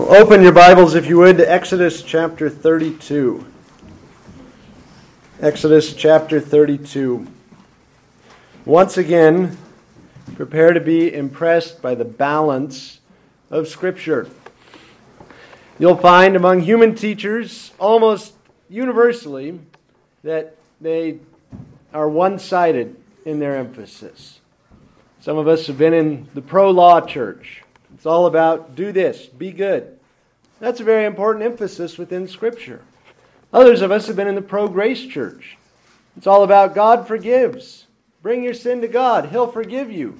Well, open your Bibles, if you would, to Exodus chapter 32. Exodus chapter 32. Once again, prepare to be impressed by the balance of Scripture. You'll find among human teachers, almost universally, that they are one sided in their emphasis. Some of us have been in the pro law church. It's all about do this, be good. That's a very important emphasis within Scripture. Others of us have been in the pro grace church. It's all about God forgives. Bring your sin to God, He'll forgive you.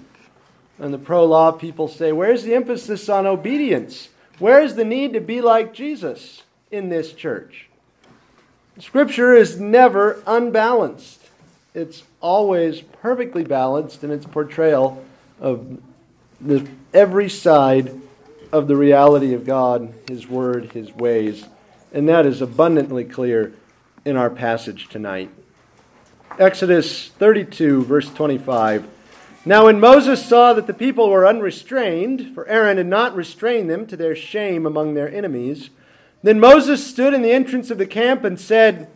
And the pro law people say, where's the emphasis on obedience? Where is the need to be like Jesus in this church? Scripture is never unbalanced. It's always perfectly balanced in its portrayal of the, every side of the reality of God, His Word, His ways. And that is abundantly clear in our passage tonight. Exodus 32, verse 25. Now, when Moses saw that the people were unrestrained, for Aaron had not restrained them to their shame among their enemies, then Moses stood in the entrance of the camp and said,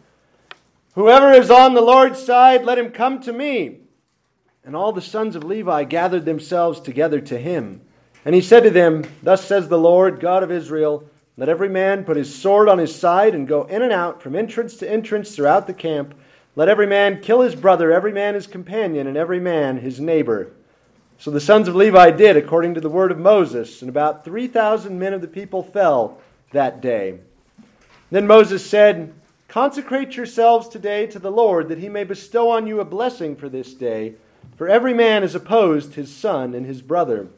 Whoever is on the Lord's side, let him come to me. And all the sons of Levi gathered themselves together to him. And he said to them, Thus says the Lord, God of Israel, let every man put his sword on his side and go in and out from entrance to entrance throughout the camp. Let every man kill his brother, every man his companion, and every man his neighbor. So the sons of Levi did according to the word of Moses, and about 3,000 men of the people fell that day. Then Moses said, Consecrate yourselves today to the Lord, that he may bestow on you a blessing for this day. For every man is opposed his son and his brother.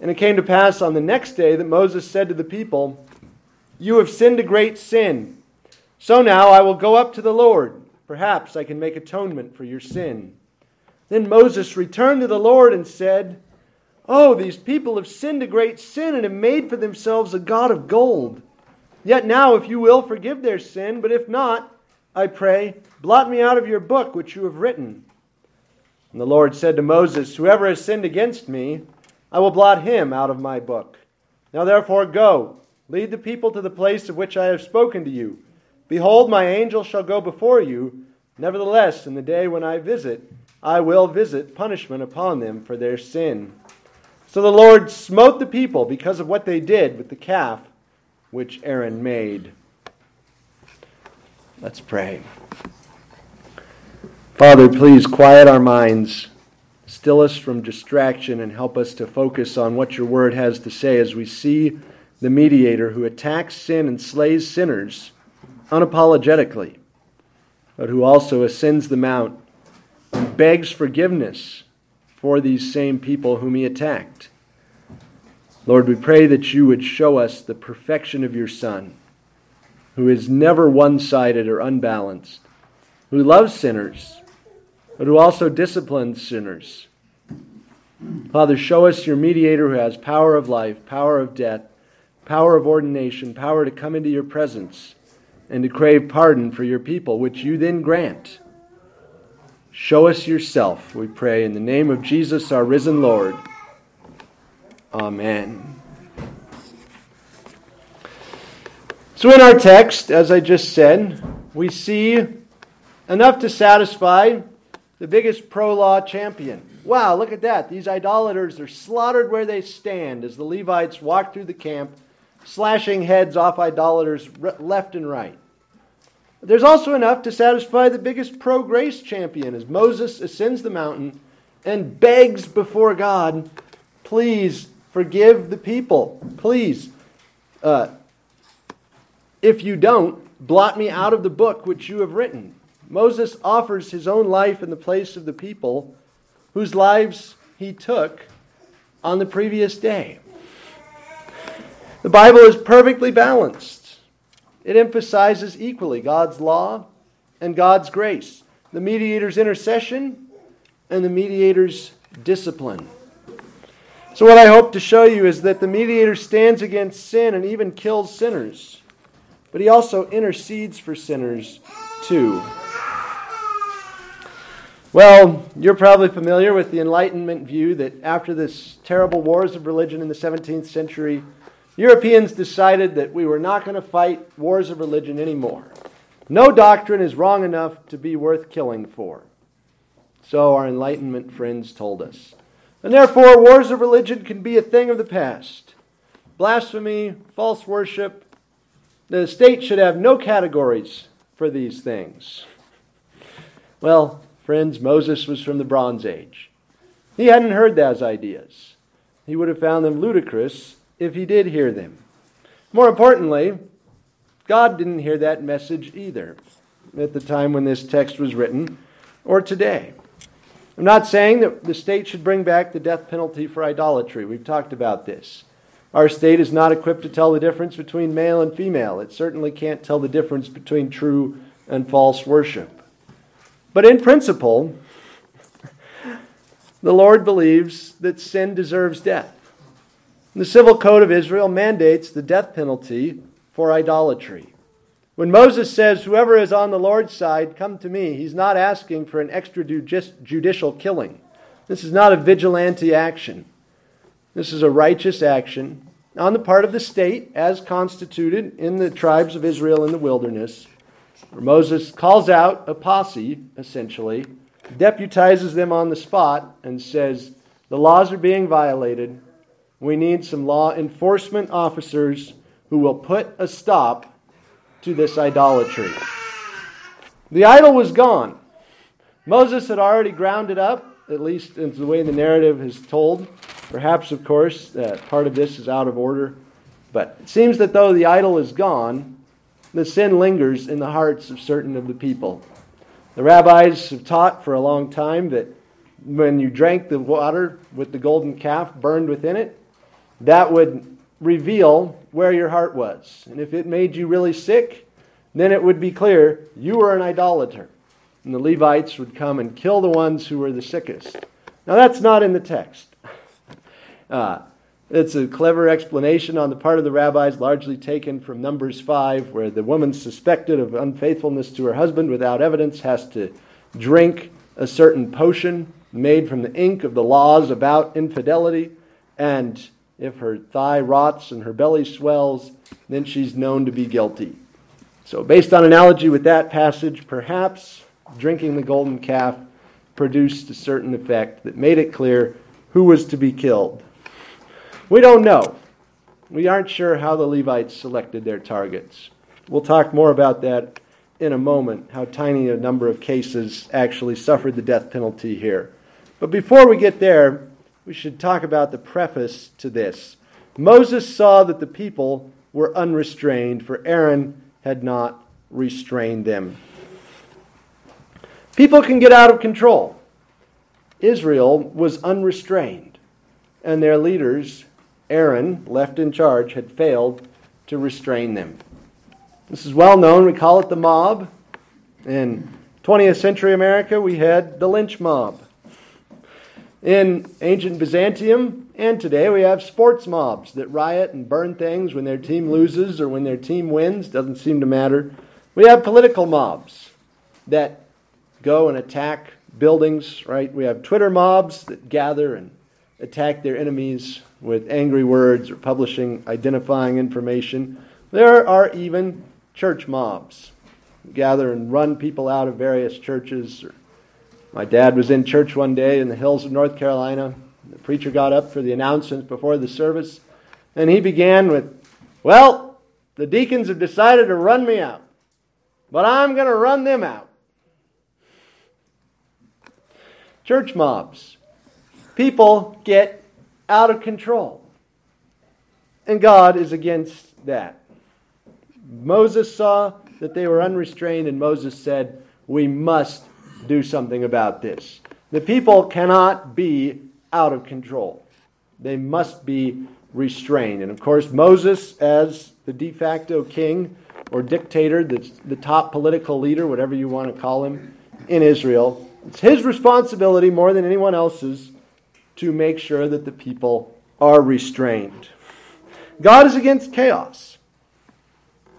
And it came to pass on the next day that Moses said to the people, You have sinned a great sin. So now I will go up to the Lord. Perhaps I can make atonement for your sin. Then Moses returned to the Lord and said, Oh, these people have sinned a great sin and have made for themselves a God of gold. Yet now, if you will, forgive their sin, but if not, I pray, blot me out of your book which you have written. And the Lord said to Moses, Whoever has sinned against me, I will blot him out of my book. Now therefore go, lead the people to the place of which I have spoken to you. Behold, my angel shall go before you. Nevertheless, in the day when I visit, I will visit punishment upon them for their sin. So the Lord smote the people because of what they did with the calf which Aaron made. Let's pray. Father, please quiet our minds, still us from distraction, and help us to focus on what your word has to say as we see the mediator who attacks sin and slays sinners unapologetically, but who also ascends the mount and begs forgiveness for these same people whom he attacked. Lord, we pray that you would show us the perfection of your Son, who is never one sided or unbalanced, who loves sinners, but who also disciplines sinners. Father, show us your mediator who has power of life, power of death, power of ordination, power to come into your presence and to crave pardon for your people, which you then grant. Show us yourself, we pray, in the name of Jesus, our risen Lord. Amen. So, in our text, as I just said, we see enough to satisfy the biggest pro law champion. Wow, look at that. These idolaters are slaughtered where they stand as the Levites walk through the camp, slashing heads off idolaters left and right. There's also enough to satisfy the biggest pro grace champion as Moses ascends the mountain and begs before God, please Forgive the people. Please. Uh, if you don't, blot me out of the book which you have written. Moses offers his own life in the place of the people whose lives he took on the previous day. The Bible is perfectly balanced. It emphasizes equally God's law and God's grace, the mediator's intercession and the mediator's discipline. So, what I hope to show you is that the mediator stands against sin and even kills sinners, but he also intercedes for sinners too. Well, you're probably familiar with the Enlightenment view that after this terrible wars of religion in the 17th century, Europeans decided that we were not going to fight wars of religion anymore. No doctrine is wrong enough to be worth killing for. So our Enlightenment friends told us. And therefore, wars of religion can be a thing of the past. Blasphemy, false worship, the state should have no categories for these things. Well, friends, Moses was from the Bronze Age. He hadn't heard those ideas. He would have found them ludicrous if he did hear them. More importantly, God didn't hear that message either at the time when this text was written or today. I'm not saying that the state should bring back the death penalty for idolatry. We've talked about this. Our state is not equipped to tell the difference between male and female. It certainly can't tell the difference between true and false worship. But in principle, the Lord believes that sin deserves death. The civil code of Israel mandates the death penalty for idolatry. When Moses says, Whoever is on the Lord's side, come to me, he's not asking for an extrajudicial killing. This is not a vigilante action. This is a righteous action on the part of the state as constituted in the tribes of Israel in the wilderness, where Moses calls out a posse, essentially, deputizes them on the spot, and says, The laws are being violated. We need some law enforcement officers who will put a stop to this idolatry. The idol was gone. Moses had already ground it up, at least in the way the narrative is told. Perhaps, of course, that part of this is out of order. But it seems that though the idol is gone, the sin lingers in the hearts of certain of the people. The rabbis have taught for a long time that when you drank the water with the golden calf burned within it, that would reveal where your heart was. And if it made you really sick, then it would be clear you were an idolater. And the Levites would come and kill the ones who were the sickest. Now, that's not in the text. Uh, it's a clever explanation on the part of the rabbis, largely taken from Numbers 5, where the woman suspected of unfaithfulness to her husband without evidence has to drink a certain potion made from the ink of the laws about infidelity. And if her thigh rots and her belly swells, then she's known to be guilty. So, based on analogy with that passage, perhaps drinking the golden calf produced a certain effect that made it clear who was to be killed. We don't know. We aren't sure how the Levites selected their targets. We'll talk more about that in a moment, how tiny a number of cases actually suffered the death penalty here. But before we get there, we should talk about the preface to this. Moses saw that the people were unrestrained, for Aaron had not restrained them. People can get out of control. Israel was unrestrained, and their leaders Aaron, left in charge, had failed to restrain them. This is well known. We call it the mob. In 20th century America, we had the lynch mob. In ancient Byzantium and today, we have sports mobs that riot and burn things when their team loses or when their team wins. Doesn't seem to matter. We have political mobs that go and attack buildings, right? We have Twitter mobs that gather and attack their enemies with angry words or publishing identifying information. There are even church mobs gather and run people out of various churches. My dad was in church one day in the hills of North Carolina. The preacher got up for the announcements before the service, and he began with, Well, the deacons have decided to run me out, but I'm going to run them out. Church mobs. People get out of control. And God is against that. Moses saw that they were unrestrained, and Moses said, We must do something about this. The people cannot be out of control, they must be restrained. And of course, Moses, as the de facto king or dictator, the, the top political leader, whatever you want to call him, in Israel, it's his responsibility more than anyone else's to make sure that the people are restrained. God is against chaos,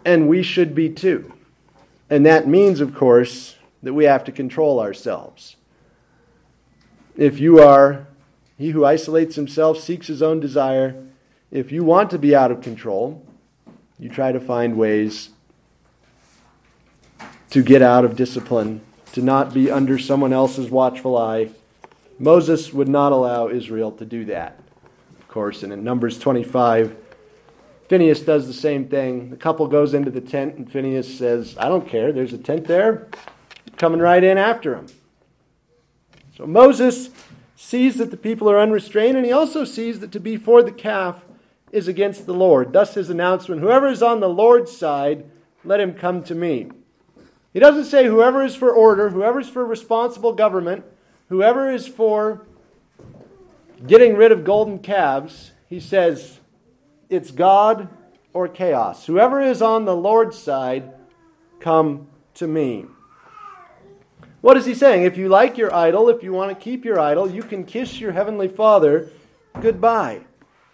and we should be too. And that means, of course, that we have to control ourselves. If you are, he who isolates himself seeks his own desire, if you want to be out of control, you try to find ways to get out of discipline, to not be under someone else's watchful eye. Moses would not allow Israel to do that, of course. And in Numbers 25, Phineas does the same thing. The couple goes into the tent, and Phineas says, I don't care. There's a tent there. Coming right in after him. So Moses sees that the people are unrestrained, and he also sees that to be for the calf is against the Lord. Thus his announcement Whoever is on the Lord's side, let him come to me. He doesn't say whoever is for order, whoever is for responsible government, whoever is for getting rid of golden calves. He says it's God or chaos. Whoever is on the Lord's side, come to me. What is he saying? If you like your idol, if you want to keep your idol, you can kiss your heavenly Father goodbye.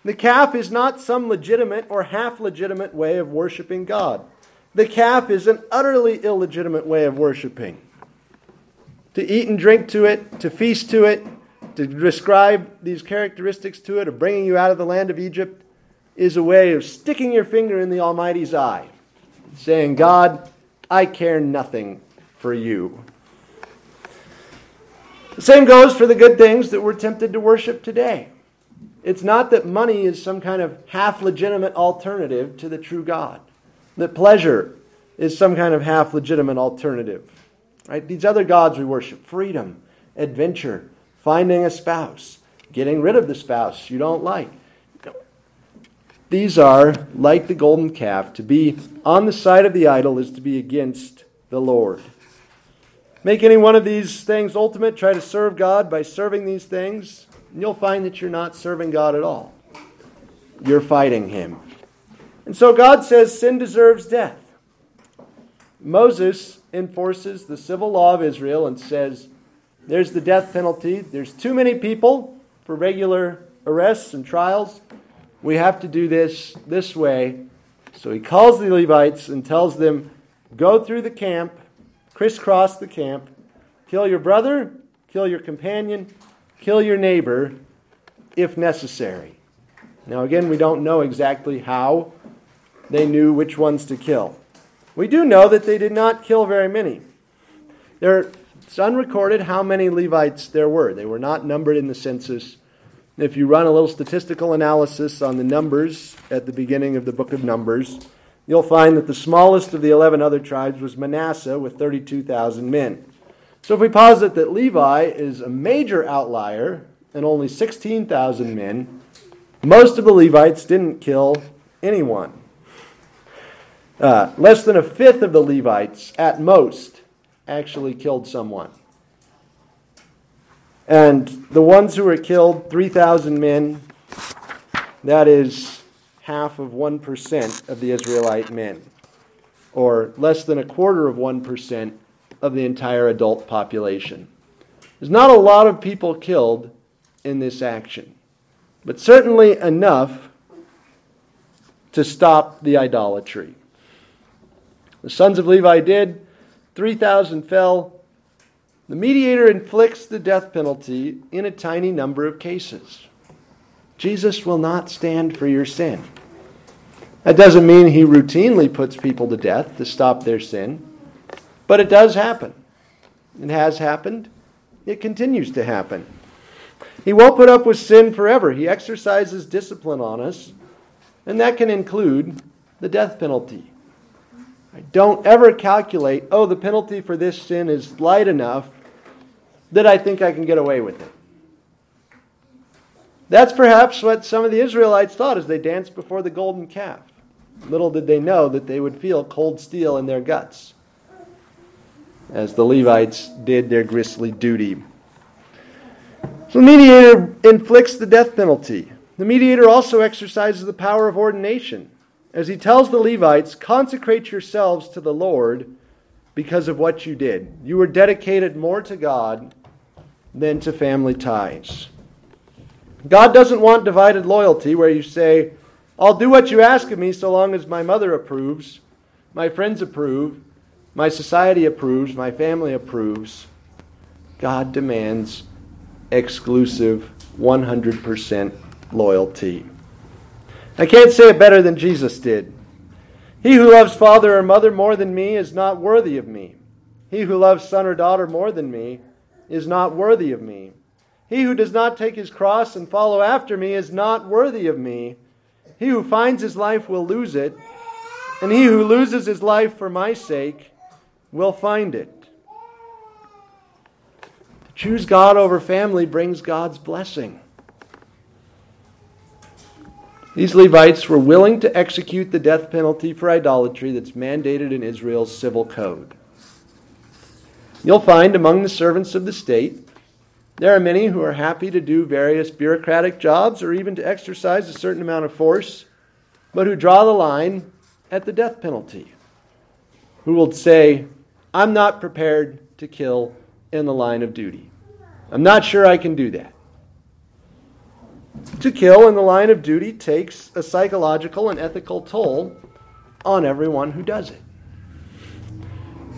The calf is not some legitimate or half legitimate way of worshiping God. The calf is an utterly illegitimate way of worshiping. To eat and drink to it, to feast to it, to describe these characteristics to it, of bringing you out of the land of Egypt, is a way of sticking your finger in the Almighty's eye, saying, God, I care nothing for you. The same goes for the good things that we're tempted to worship today. It's not that money is some kind of half legitimate alternative to the true God, that pleasure is some kind of half legitimate alternative. Right? These other gods we worship freedom, adventure, finding a spouse, getting rid of the spouse you don't like. These are like the golden calf. To be on the side of the idol is to be against the Lord. Make any one of these things ultimate. Try to serve God by serving these things and you'll find that you're not serving God at all. You're fighting Him. And so God says sin deserves death. Moses enforces the civil law of Israel and says there's the death penalty. There's too many people for regular arrests and trials. We have to do this this way. So he calls the Levites and tells them go through the camp, crisscross the camp, kill your brother, kill your companion, Kill your neighbor if necessary. Now, again, we don't know exactly how they knew which ones to kill. We do know that they did not kill very many. There, it's unrecorded how many Levites there were. They were not numbered in the census. If you run a little statistical analysis on the numbers at the beginning of the book of Numbers, you'll find that the smallest of the 11 other tribes was Manasseh with 32,000 men. So if we posit that Levi is a major outlier and only 16,000 men, most of the Levites didn't kill anyone. Uh, less than a fifth of the Levites, at most, actually killed someone. And the ones who were killed, 3,000 men, that is half of 1% of the Israelite men, or less than a quarter of 1% of the entire adult population. There's not a lot of people killed in this action, but certainly enough to stop the idolatry. The sons of Levi did, 3,000 fell. The mediator inflicts the death penalty in a tiny number of cases. Jesus will not stand for your sin. That doesn't mean he routinely puts people to death to stop their sin. But it does happen. It has happened. It continues to happen. He won't put up with sin forever. He exercises discipline on us, and that can include the death penalty. I don't ever calculate, oh, the penalty for this sin is light enough that I think I can get away with it. That's perhaps what some of the Israelites thought as they danced before the golden calf. Little did they know that they would feel cold steel in their guts as the Levites did their grisly duty. So the mediator inflicts the death penalty. The mediator also exercises the power of ordination, as he tells the Levites, Consecrate yourselves to the Lord because of what you did. You were dedicated more to God than to family ties. God doesn't want divided loyalty where you say, I'll do what you ask of me so long as my mother approves, my friends approve, my society approves, my family approves. God demands exclusive 100% loyalty. I can't say it better than Jesus did. He who loves father or mother more than me is not worthy of me. He who loves son or daughter more than me is not worthy of me. He who does not take his cross and follow after me is not worthy of me. He who finds his life will lose it, and he who loses his life for my sake will find it. To choose God over family brings God's blessing. These Levites were willing to execute the death penalty for idolatry that's mandated in Israel's civil code. You'll find among the servants of the state, there are many who are happy to do various bureaucratic jobs or even to exercise a certain amount of force, but who draw the line at the death penalty. Who will say, I'm not prepared to kill in the line of duty. I'm not sure I can do that. To kill in the line of duty takes a psychological and ethical toll on everyone who does it.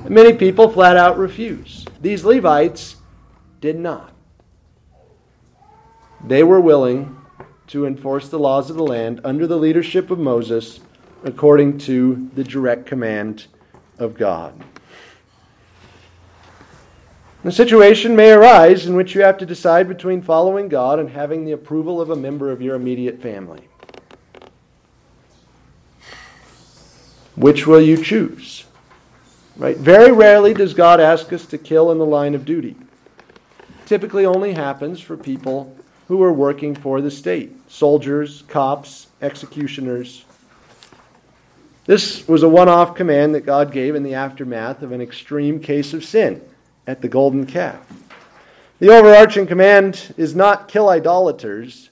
Many people flat out refuse. These Levites did not. They were willing to enforce the laws of the land under the leadership of Moses according to the direct command of God. A situation may arise in which you have to decide between following God and having the approval of a member of your immediate family. Which will you choose? Right? Very rarely does God ask us to kill in the line of duty. Typically only happens for people who are working for the state soldiers, cops, executioners. This was a one off command that God gave in the aftermath of an extreme case of sin at the golden calf. The overarching command is not kill idolaters,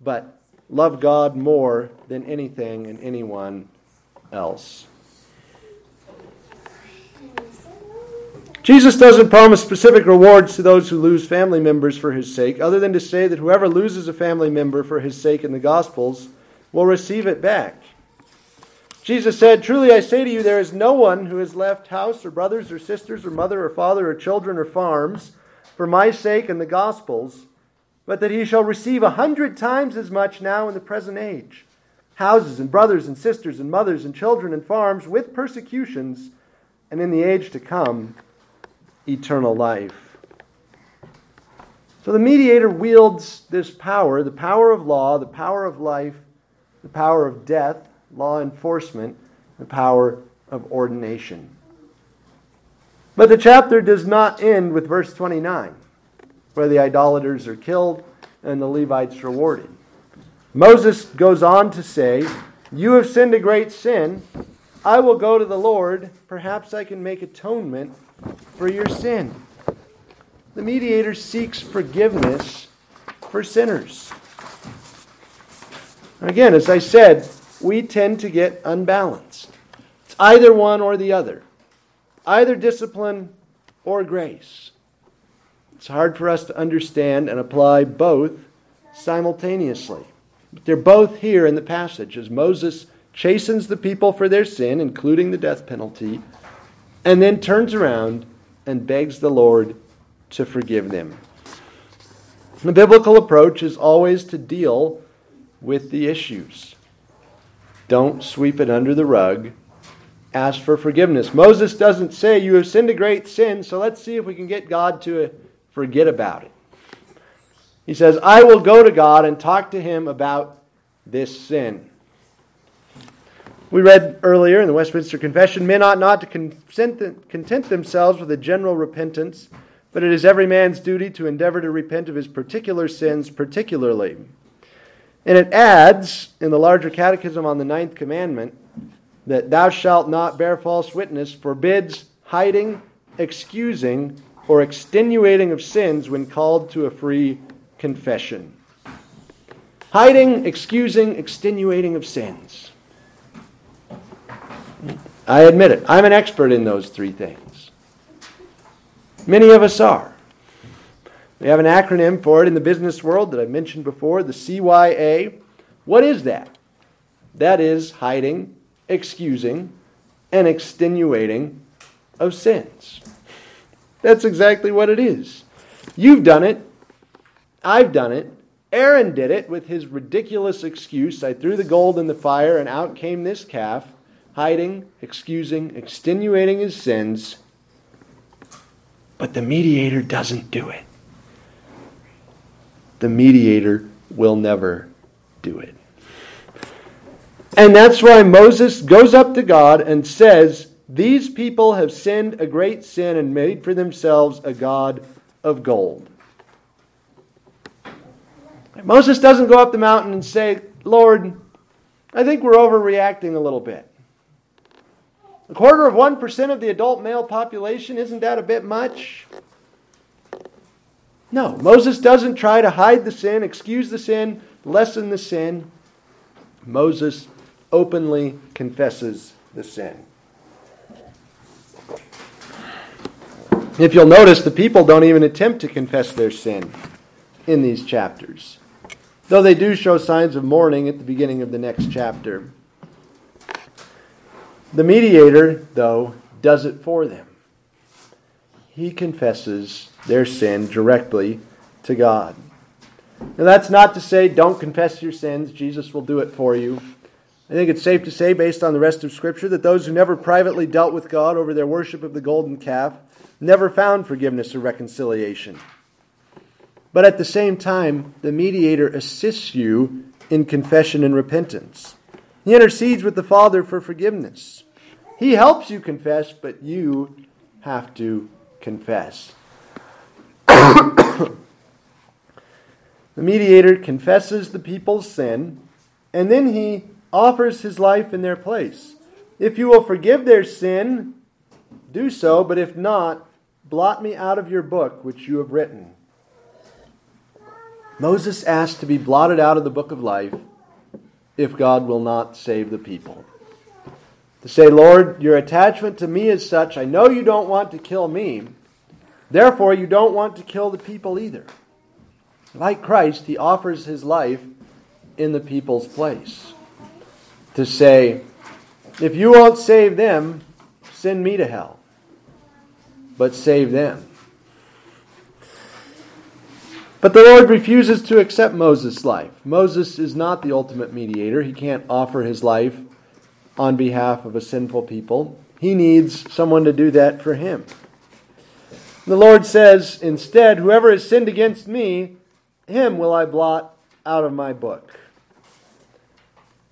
but love God more than anything and anyone else. Jesus doesn't promise specific rewards to those who lose family members for his sake, other than to say that whoever loses a family member for his sake in the Gospels will receive it back. Jesus said, Truly I say to you, there is no one who has left house or brothers or sisters or mother or father or children or farms for my sake and the gospel's, but that he shall receive a hundred times as much now in the present age houses and brothers and sisters and mothers and children and farms with persecutions, and in the age to come, eternal life. So the mediator wields this power the power of law, the power of life, the power of death law enforcement, the power of ordination. But the chapter does not end with verse 29, where the idolaters are killed and the Levites rewarded. Moses goes on to say, You have sinned a great sin. I will go to the Lord. Perhaps I can make atonement for your sin. The mediator seeks forgiveness for sinners. Again, as I said, we tend to get unbalanced. It's either one or the other, either discipline or grace. It's hard for us to understand and apply both simultaneously. But they're both here in the passage as Moses chastens the people for their sin, including the death penalty, and then turns around and begs the Lord to forgive them. The biblical approach is always to deal with the issues. Don't sweep it under the rug. Ask for forgiveness. Moses doesn't say, You have sinned a great sin, so let's see if we can get God to forget about it. He says, I will go to God and talk to him about this sin. We read earlier in the Westminster Confession men ought not to content themselves with a general repentance, but it is every man's duty to endeavor to repent of his particular sins particularly. And it adds in the larger catechism on the ninth commandment that thou shalt not bear false witness forbids hiding, excusing, or extenuating of sins when called to a free confession. Hiding, excusing, extenuating of sins. I admit it. I'm an expert in those three things. Many of us are. We have an acronym for it in the business world that I mentioned before, the CYA. What is that? That is hiding, excusing, and extenuating of sins. That's exactly what it is. You've done it. I've done it. Aaron did it with his ridiculous excuse I threw the gold in the fire and out came this calf, hiding, excusing, extenuating his sins. But the mediator doesn't do it. The mediator will never do it. And that's why Moses goes up to God and says, These people have sinned a great sin and made for themselves a God of gold. Moses doesn't go up the mountain and say, Lord, I think we're overreacting a little bit. A quarter of 1% of the adult male population, isn't that a bit much? No, Moses doesn't try to hide the sin, excuse the sin, lessen the sin. Moses openly confesses the sin. If you'll notice, the people don't even attempt to confess their sin in these chapters, though they do show signs of mourning at the beginning of the next chapter. The mediator, though, does it for them. He confesses their sin directly to God. Now, that's not to say don't confess your sins, Jesus will do it for you. I think it's safe to say, based on the rest of Scripture, that those who never privately dealt with God over their worship of the golden calf never found forgiveness or reconciliation. But at the same time, the mediator assists you in confession and repentance. He intercedes with the Father for forgiveness. He helps you confess, but you have to confess. the mediator confesses the people's sin, and then he offers his life in their place. If you will forgive their sin, do so, but if not, blot me out of your book which you have written. Moses asked to be blotted out of the book of life if God will not save the people. To say, Lord, your attachment to me is such, I know you don't want to kill me, therefore you don't want to kill the people either. Like Christ, he offers his life in the people's place to say, if you won't save them, send me to hell, but save them. But the Lord refuses to accept Moses' life. Moses is not the ultimate mediator. He can't offer his life on behalf of a sinful people. He needs someone to do that for him. The Lord says, instead, whoever has sinned against me, him will I blot out of my book.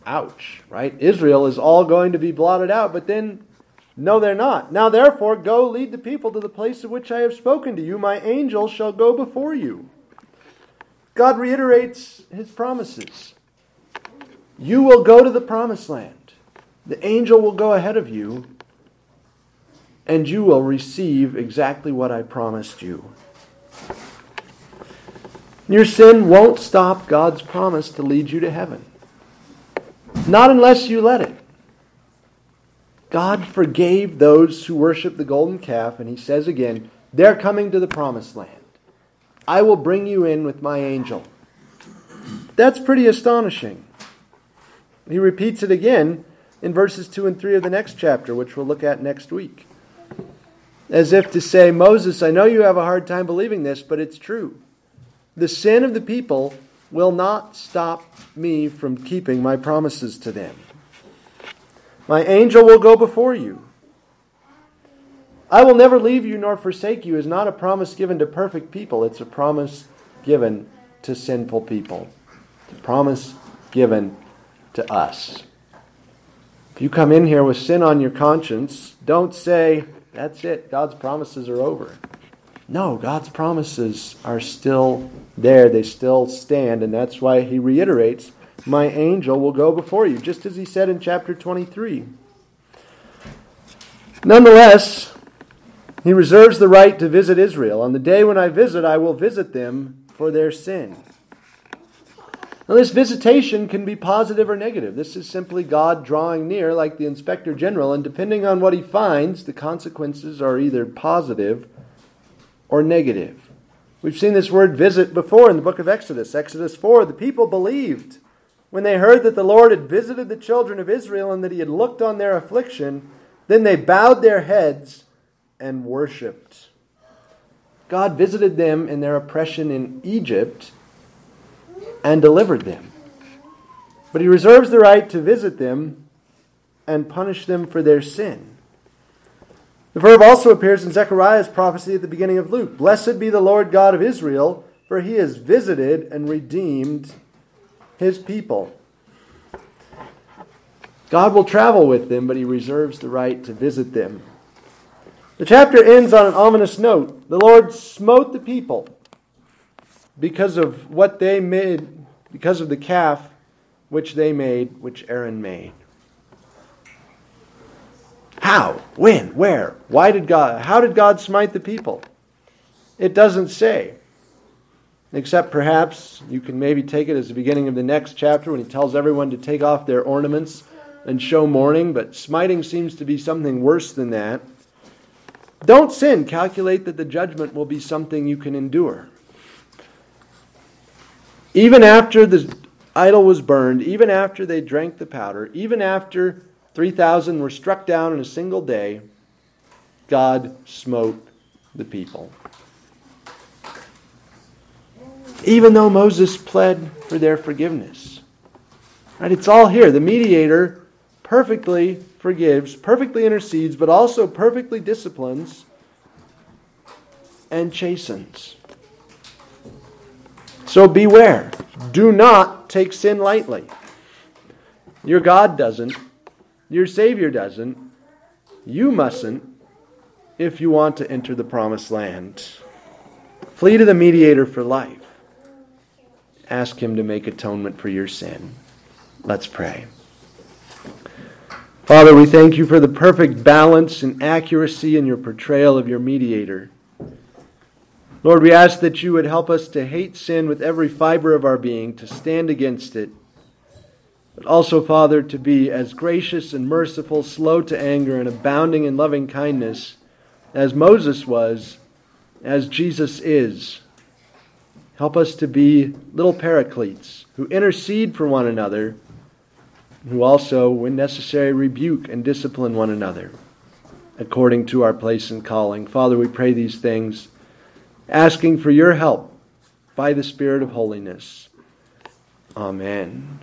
Ouch, right? Israel is all going to be blotted out, but then, no, they're not. Now, therefore, go lead the people to the place of which I have spoken to you. My angel shall go before you. God reiterates his promises. You will go to the promised land. The angel will go ahead of you, and you will receive exactly what I promised you. Your sin won't stop God's promise to lead you to heaven. Not unless you let it. God forgave those who worship the golden calf, and he says again, they're coming to the promised land. I will bring you in with my angel. That's pretty astonishing. He repeats it again in verses 2 and 3 of the next chapter, which we'll look at next week. As if to say, Moses, I know you have a hard time believing this, but it's true. The sin of the people will not stop me from keeping my promises to them. My angel will go before you. I will never leave you nor forsake you is not a promise given to perfect people, it's a promise given to sinful people. It's a promise given to us. If you come in here with sin on your conscience, don't say, that's it, God's promises are over. No, God's promises are still there. They still stand. And that's why he reiterates, My angel will go before you, just as he said in chapter 23. Nonetheless, he reserves the right to visit Israel. On the day when I visit, I will visit them for their sin. Now, this visitation can be positive or negative. This is simply God drawing near, like the inspector general, and depending on what he finds, the consequences are either positive or negative. We've seen this word visit before in the book of Exodus. Exodus 4 the people believed when they heard that the Lord had visited the children of Israel and that he had looked on their affliction. Then they bowed their heads and worshiped. God visited them in their oppression in Egypt, and delivered them. But he reserves the right to visit them and punish them for their sin. The verb also appears in Zechariah's prophecy at the beginning of Luke Blessed be the Lord God of Israel, for he has visited and redeemed his people. God will travel with them, but he reserves the right to visit them. The chapter ends on an ominous note. The Lord smote the people because of what they made, because of the calf which they made, which Aaron made. How? When? Where? Why did God? How did God smite the people? It doesn't say. Except perhaps you can maybe take it as the beginning of the next chapter when he tells everyone to take off their ornaments and show mourning, but smiting seems to be something worse than that. Don't sin. Calculate that the judgment will be something you can endure. Even after the idol was burned, even after they drank the powder, even after 3,000 were struck down in a single day, God smote the people. Even though Moses pled for their forgiveness. Right? It's all here. The mediator perfectly forgives, perfectly intercedes, but also perfectly disciplines and chastens. So beware. Do not take sin lightly. Your God doesn't. Your Savior doesn't. You mustn't if you want to enter the promised land. Flee to the mediator for life. Ask him to make atonement for your sin. Let's pray. Father, we thank you for the perfect balance and accuracy in your portrayal of your mediator. Lord, we ask that you would help us to hate sin with every fiber of our being, to stand against it, but also, Father, to be as gracious and merciful, slow to anger, and abounding in loving kindness as Moses was, as Jesus is. Help us to be little paracletes who intercede for one another, who also, when necessary, rebuke and discipline one another according to our place and calling. Father, we pray these things asking for your help by the Spirit of holiness. Amen.